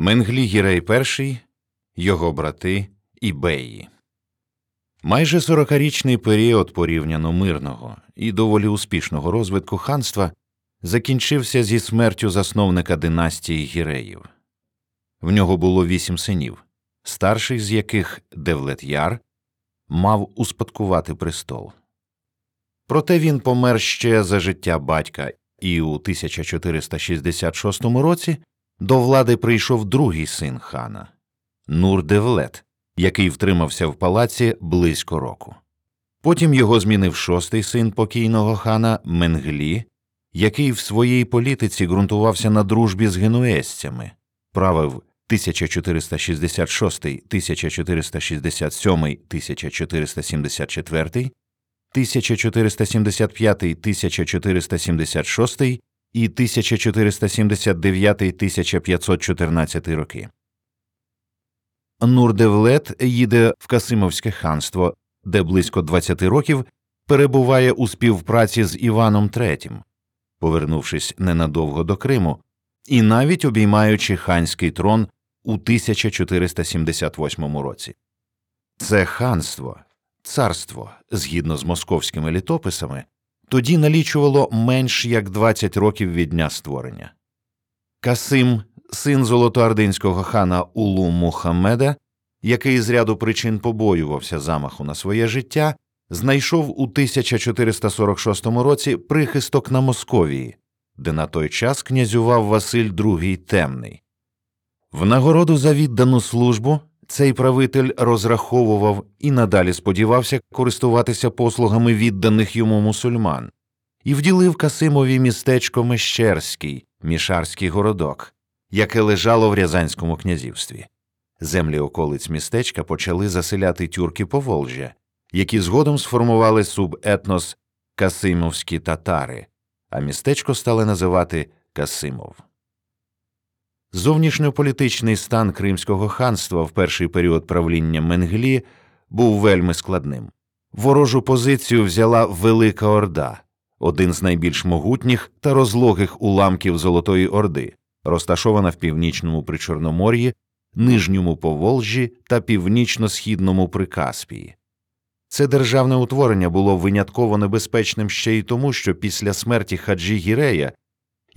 Менглі Гірей І, його брати і Беї. Майже сорокарічний період порівняно мирного і доволі успішного розвитку ханства закінчився зі смертю засновника династії гіреїв. В нього було вісім синів, старший з яких Девлет Яр мав успадкувати престол. Проте він помер ще за життя батька, і у 1466 році до влади прийшов другий син хана Нур Девлет, який втримався в палаці близько року. Потім його змінив шостий син покійного хана Менглі, який в своїй політиці ґрунтувався на дружбі з генуезцями, правив 1466, 1467, 1474, 1475, 1476 і 1479 1514 роки. Нурдевлет їде в Касимовське ханство, де близько 20 років перебуває у співпраці з Іваном III, повернувшись ненадовго до Криму, і навіть обіймаючи ханський трон у 1478 році. Це ханство, царство, згідно з московськими літописами, тоді налічувало менш як 20 років від дня створення. Касим, син золотоардинського хана Улу Мухаммеда, який з ряду причин побоювався замаху на своє життя, знайшов у 1446 році прихисток на Московії, де на той час князював Василь II Темний. В нагороду за віддану службу цей правитель розраховував і надалі сподівався користуватися послугами відданих йому мусульман, і вділив Касимові містечко Мещерський, мішарський городок, яке лежало в Рязанському князівстві. Землі околиць містечка почали заселяти тюрки Поволжя, які згодом сформували субетнос Касимовські татари, а містечко стали називати Касимов. Зовнішньополітичний стан Кримського ханства в перший період правління Менглі був вельми складним. Ворожу позицію взяла Велика Орда, один з найбільш могутніх та розлогих уламків Золотої Орди, розташована в північному Причорномор'ї, Нижньому Поволжі та північно-східному Прикаспії. Це державне утворення було винятково небезпечним ще й тому, що після смерті хаджі Гірея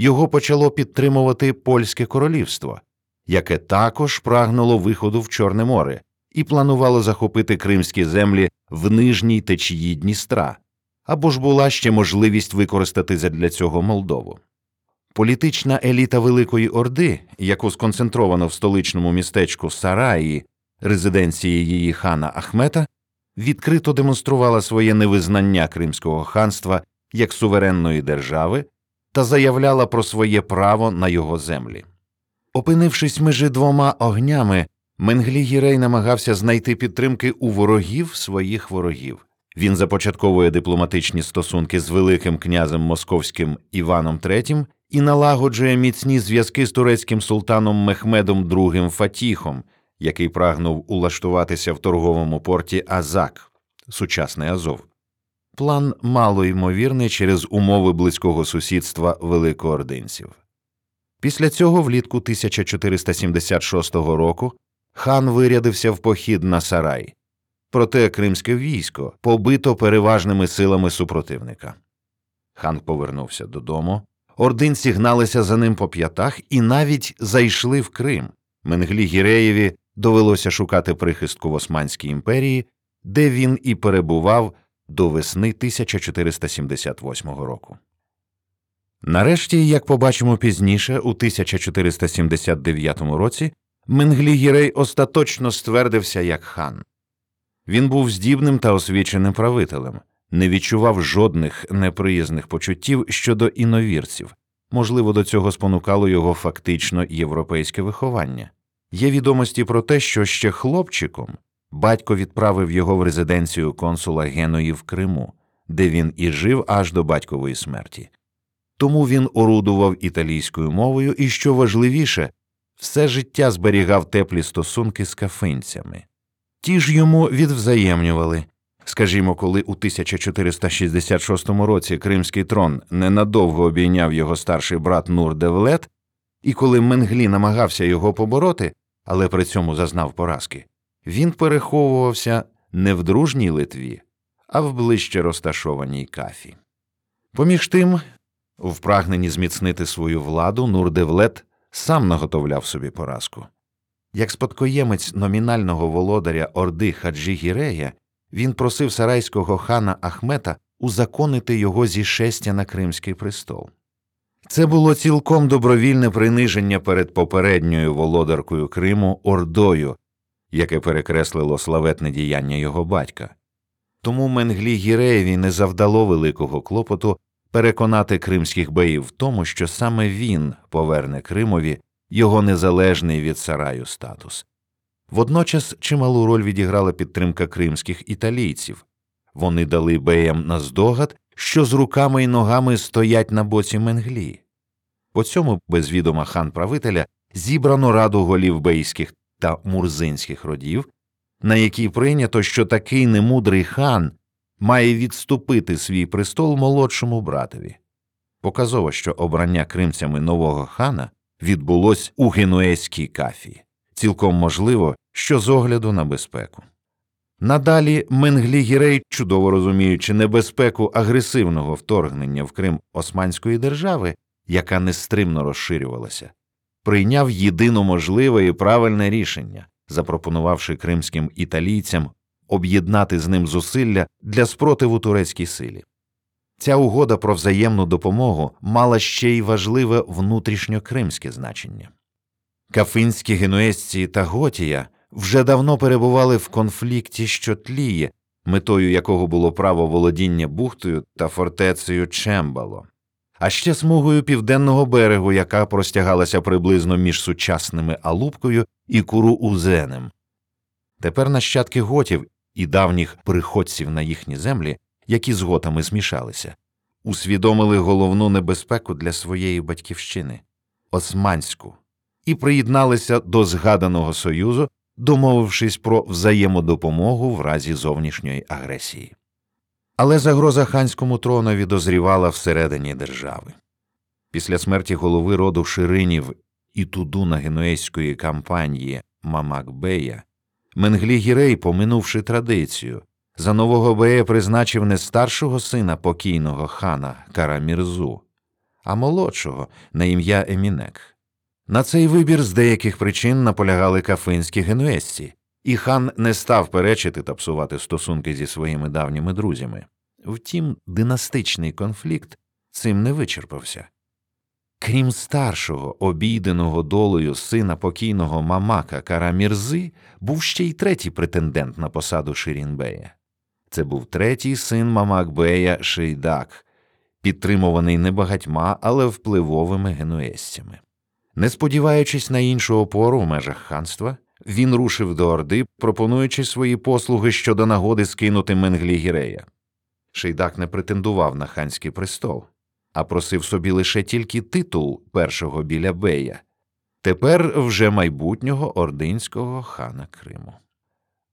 його почало підтримувати польське королівство, яке також прагнуло виходу в Чорне море і планувало захопити кримські землі в нижній течії Дністра, або ж була ще можливість використати задля цього Молдову. Політична еліта Великої Орди, яку сконцентровано в столичному містечку Сараї, резиденції її хана Ахмета, відкрито демонструвала своє невизнання Кримського ханства як суверенної держави та заявляла про своє право на його землі. Опинившись між двома огнями, Менглі Гірей намагався знайти підтримки у ворогів своїх ворогів. Він започатковує дипломатичні стосунки з Великим князем Московським Іваном III і налагоджує міцні зв'язки з турецьким султаном Мехмедом II Фатіхом, який прагнув улаштуватися в торговому порті Азак, сучасний Азов. План мало ймовірний через умови близького сусідства великоординців. Після цього, влітку 1476 року, хан вирядився в похід на Сарай, проте кримське військо побито переважними силами супротивника. Хан повернувся додому, ординці гналися за ним по п'ятах і навіть зайшли в Крим. Менглі Гіреєві довелося шукати прихистку в Османській імперії, де він і перебував до весни 1478 року. Нарешті, як побачимо пізніше, у 1479 році Менглі Гірей остаточно ствердився як хан. Він був здібним та освіченим правителем, не відчував жодних неприязних почуттів щодо іновірців, можливо, до цього спонукало його фактично європейське виховання. Є відомості про те, що ще хлопчиком батько відправив його в резиденцію консула Геної в Криму, де він і жив аж до батькової смерті. Тому він орудував італійською мовою і, що важливіше, все життя зберігав теплі стосунки з кафинцями. Ті ж йому відвзаємнювали. Скажімо, коли у 1466 році Кримський трон ненадовго обійняв його старший брат Нур Девлет, і коли Менглі намагався його побороти, але при цьому зазнав поразки, він переховувався не в дружній Литві, а в ближче розташованій кафі. Поміж тим, в прагненні зміцнити свою владу, Нурдевлет сам наготовляв собі поразку. Як спадкоємець номінального володаря Орди Хаджі Гірея, він просив сарайського хана Ахмета узаконити його зішестя на Кримський престол. Це було цілком добровільне приниження перед попередньою володаркою Криму Ордою, яке перекреслило славетне діяння його батька. Тому Менглі Гіреєві не завдало великого клопоту переконати кримських беїв в тому, що саме він поверне Кримові його незалежний від сараю статус. Водночас чималу роль відіграла підтримка кримських італійців. Вони дали беям наздогад, що з руками і ногами стоять на боці Менглі. По цьому, без відома хан правителя, зібрано раду голів бейських та мурзинських родів, на якій прийнято, що такий немудрий хан має відступити свій престол молодшому братові. Показово, що обрання кримцями нового хана відбулось у генуезькій кафі, цілком можливо, що з огляду на безпеку. Надалі Менглі Гірей, чудово розуміючи небезпеку агресивного вторгнення в Крим Османської держави, яка нестримно розширювалася, прийняв єдино можливе і правильне рішення, запропонувавши кримським італійцям об'єднати з ним зусилля для спротиву турецькій силі. Ця угода про взаємну допомогу мала ще й важливе внутрішньокримське значення. Кафинські генуезці та Готія вже давно перебували в конфлікті, що тліє, метою якого було право володіння бухтою та фортецею Чембало, а ще смугою південного берегу, яка простягалася приблизно між сучасними Алубкою і Куруузенем. Тепер нащадки готів і давніх приходців на їхні землі, які з готами змішалися, усвідомили головну небезпеку для своєї батьківщини османську, і приєдналися до згаданого союзу, домовившись про взаємодопомогу в разі зовнішньої агресії. Але загроза ханському тронові дозрівала всередині держави. Після смерті голови роду Ширинів і тудуна генуезької кампанії Мамакбея Менглі Гірей, поминувши традицію, за нового бея призначив не старшого сина покійного хана Карамірзу, а молодшого на ім'я Емінек. На цей вибір з деяких причин наполягали кафинські генуезці, і хан не став перечити та псувати стосунки зі своїми давніми друзями. Втім, династичний конфлікт цим не вичерпався. Крім старшого, обійденого долею сина покійного мамака Карамірзи, був ще й третій претендент на посаду Ширінбея. Це був третій син Мамакбея Шейдак, підтримуваний не багатьма, але впливовими генуезцями. Не сподіваючись на іншу опору в межах ханства, він рушив до Орди, пропонуючи свої послуги щодо нагоди скинути Менглі Гірея. Шейдак не претендував на ханський престол, а просив собі лише тільки титул першого біля Бея, тепер вже майбутнього ординського хана Криму.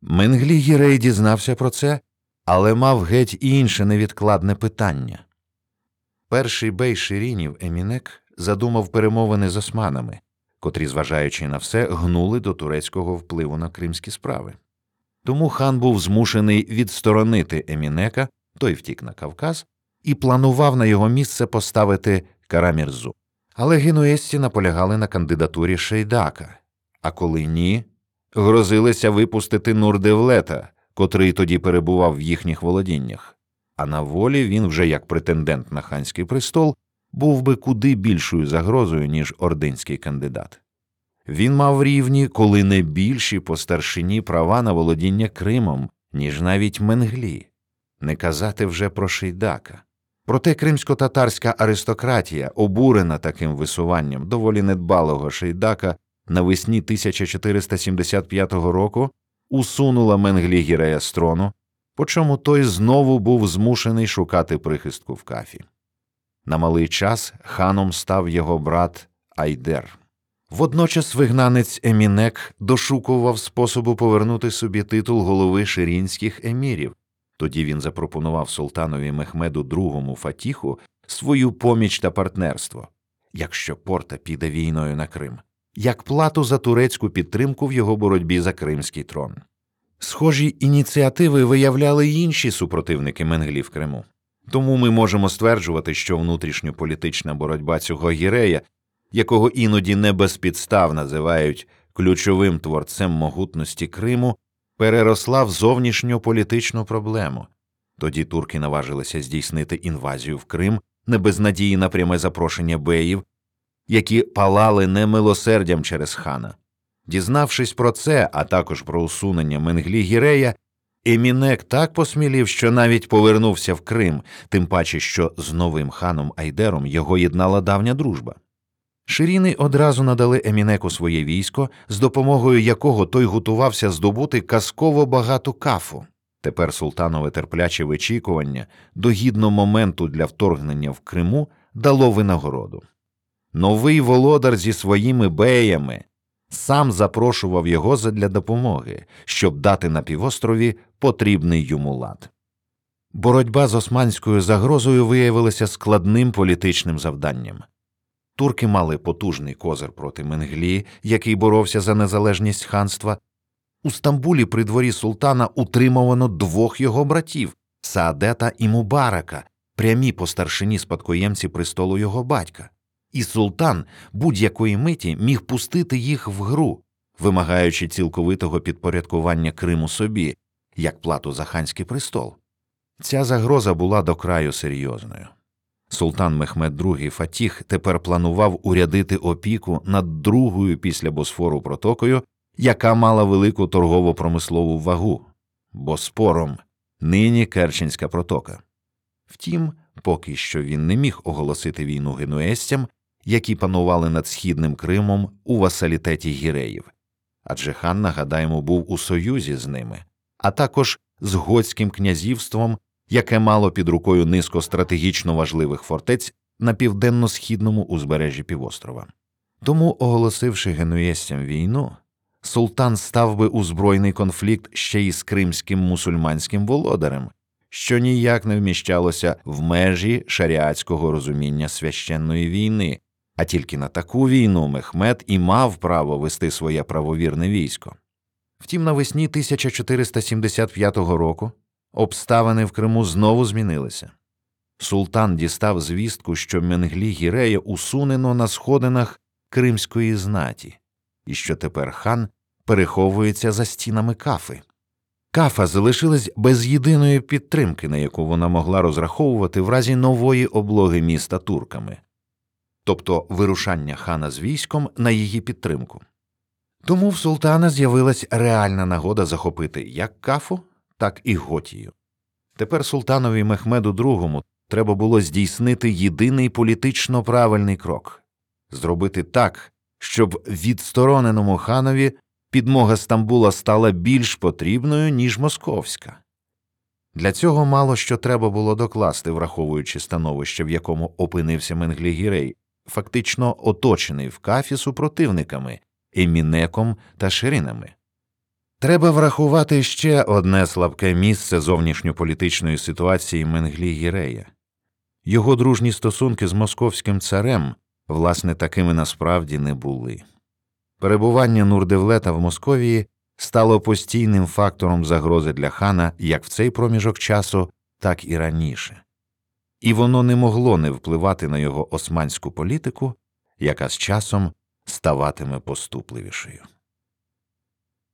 Менглі Гірей дізнався про це, але мав геть інше невідкладне питання. Перший бей Ширінів Емінек задумав перемовини з османами, котрі, зважаючи на все, гнули до турецького впливу на кримські справи. Тому хан був змушений відсторонити Емінека, той втік на Кавказ, і планував на його місце поставити Карамірзу. Але генуезці наполягали на кандидатурі Шейдака, а коли ні, грозилися випустити Нурдевлета, котрий тоді перебував в їхніх володіннях. А на волі він вже як претендент на ханський престол був би куди більшою загрозою, ніж ординський кандидат. Він мав рівні, коли не більші по старшині права на володіння Кримом, ніж навіть Менглі, не казати вже про Шейдака. Проте кримсько-татарська аристократія, обурена таким висуванням доволі недбалого Шейдака, навесні 1475 року усунула Менглі Гірея з трону, по чому той знову був змушений шукати прихистку в кафі. На малий час ханом став його брат Айдер. Водночас вигнанець Емінек дошукував способу повернути собі титул голови ширінських емірів. Тоді він запропонував султанові Мехмеду II Фатіху свою поміч та партнерство, якщо Порта піде війною на Крим, як плату за турецьку підтримку в його боротьбі за кримський трон. Схожі ініціативи виявляли й інші супротивники Менглі в Криму. Тому ми можемо стверджувати, що внутрішньополітична боротьба цього гірея, якого іноді не безпідстав називають ключовим творцем могутності Криму, переросла в зовнішньополітичну проблему. Тоді турки наважилися здійснити інвазію в Крим не без надії на пряме запрошення беїв, які палали немилосердям через хана. Дізнавшись про це, а також про усунення Менглі Гірея, Емінек так посмілів, що навіть повернувся в Крим, тим паче, що з новим ханом Айдером його єднала давня дружба. Ширіни одразу надали Емінеку своє військо, з допомогою якого той готувався здобути казково багату кафу. Тепер султанове терпляче вичікування до гідного моменту для вторгнення в Криму дало винагороду. Новий володар зі своїми беями сам запрошував його задля допомоги, щоб дати на півострові потрібний йому лад. Боротьба з османською загрозою виявилася складним політичним завданням. Турки мали потужний козир проти Менглі, який боровся за незалежність ханства. У Стамбулі при дворі султана утримувано двох його братів Саадета і Мубарака, прямі по старшині спадкоємці престолу його батька і султан будь-якої миті міг пустити їх в гру, вимагаючи цілковитого підпорядкування Криму собі, як плату за ханський престол. Ця загроза була до краю серйозною. Султан Мехмед II Фатіх тепер планував урядити опіку над другою після Босфору протокою, яка мала велику торгово-промислову вагу Боспором, нині Керченська протока. Втім, поки що він не міг оголосити війну генуестям, які панували над східним Кримом у васалітеті гіреїв, адже хан, нагадаємо, був у союзі з ними, а також з готським князівством, яке мало під рукою низко стратегічно важливих фортець на південно-східному узбережжі півострова. Тому, оголосивши генуєстям війну, султан став би у збройний конфлікт ще й з кримським мусульманським володарем, що ніяк не вміщалося в межі шаріатського розуміння священної війни, а тільки на таку війну Мехмед і мав право вести своє правовірне військо. Втім, навесні 1475 року обставини в Криму знову змінилися. Султан дістав звістку, що Менглі Гірея усунено на сходинах кримської знаті, і що тепер хан переховується за стінами кафи. Кафа залишилась без єдиної підтримки, на яку вона могла розраховувати в разі нової облоги міста турками тобто вирушання хана з військом на її підтримку. Тому в султана з'явилась реальна нагода захопити як кафу, так і готію. Тепер султанові Мехмеду II треба було здійснити єдиний політично правильний крок зробити так, щоб відстороненому ханові підмога Стамбула стала більш потрібною, ніж московська. Для цього мало що треба було докласти, враховуючи становище, в якому опинився Менглі-Гірей, фактично оточений в кафі супротивниками Емінеком та Ширинами. Треба врахувати ще одне слабке місце зовнішньополітичної ситуації Менглі Гірея. Його дружні стосунки з московським царем, власне, такими насправді не були. Перебування Нурдевлета в Московії стало постійним фактором загрози для хана як в цей проміжок часу, так і раніше і воно не могло не впливати на його османську політику, яка з часом ставатиме поступливішою.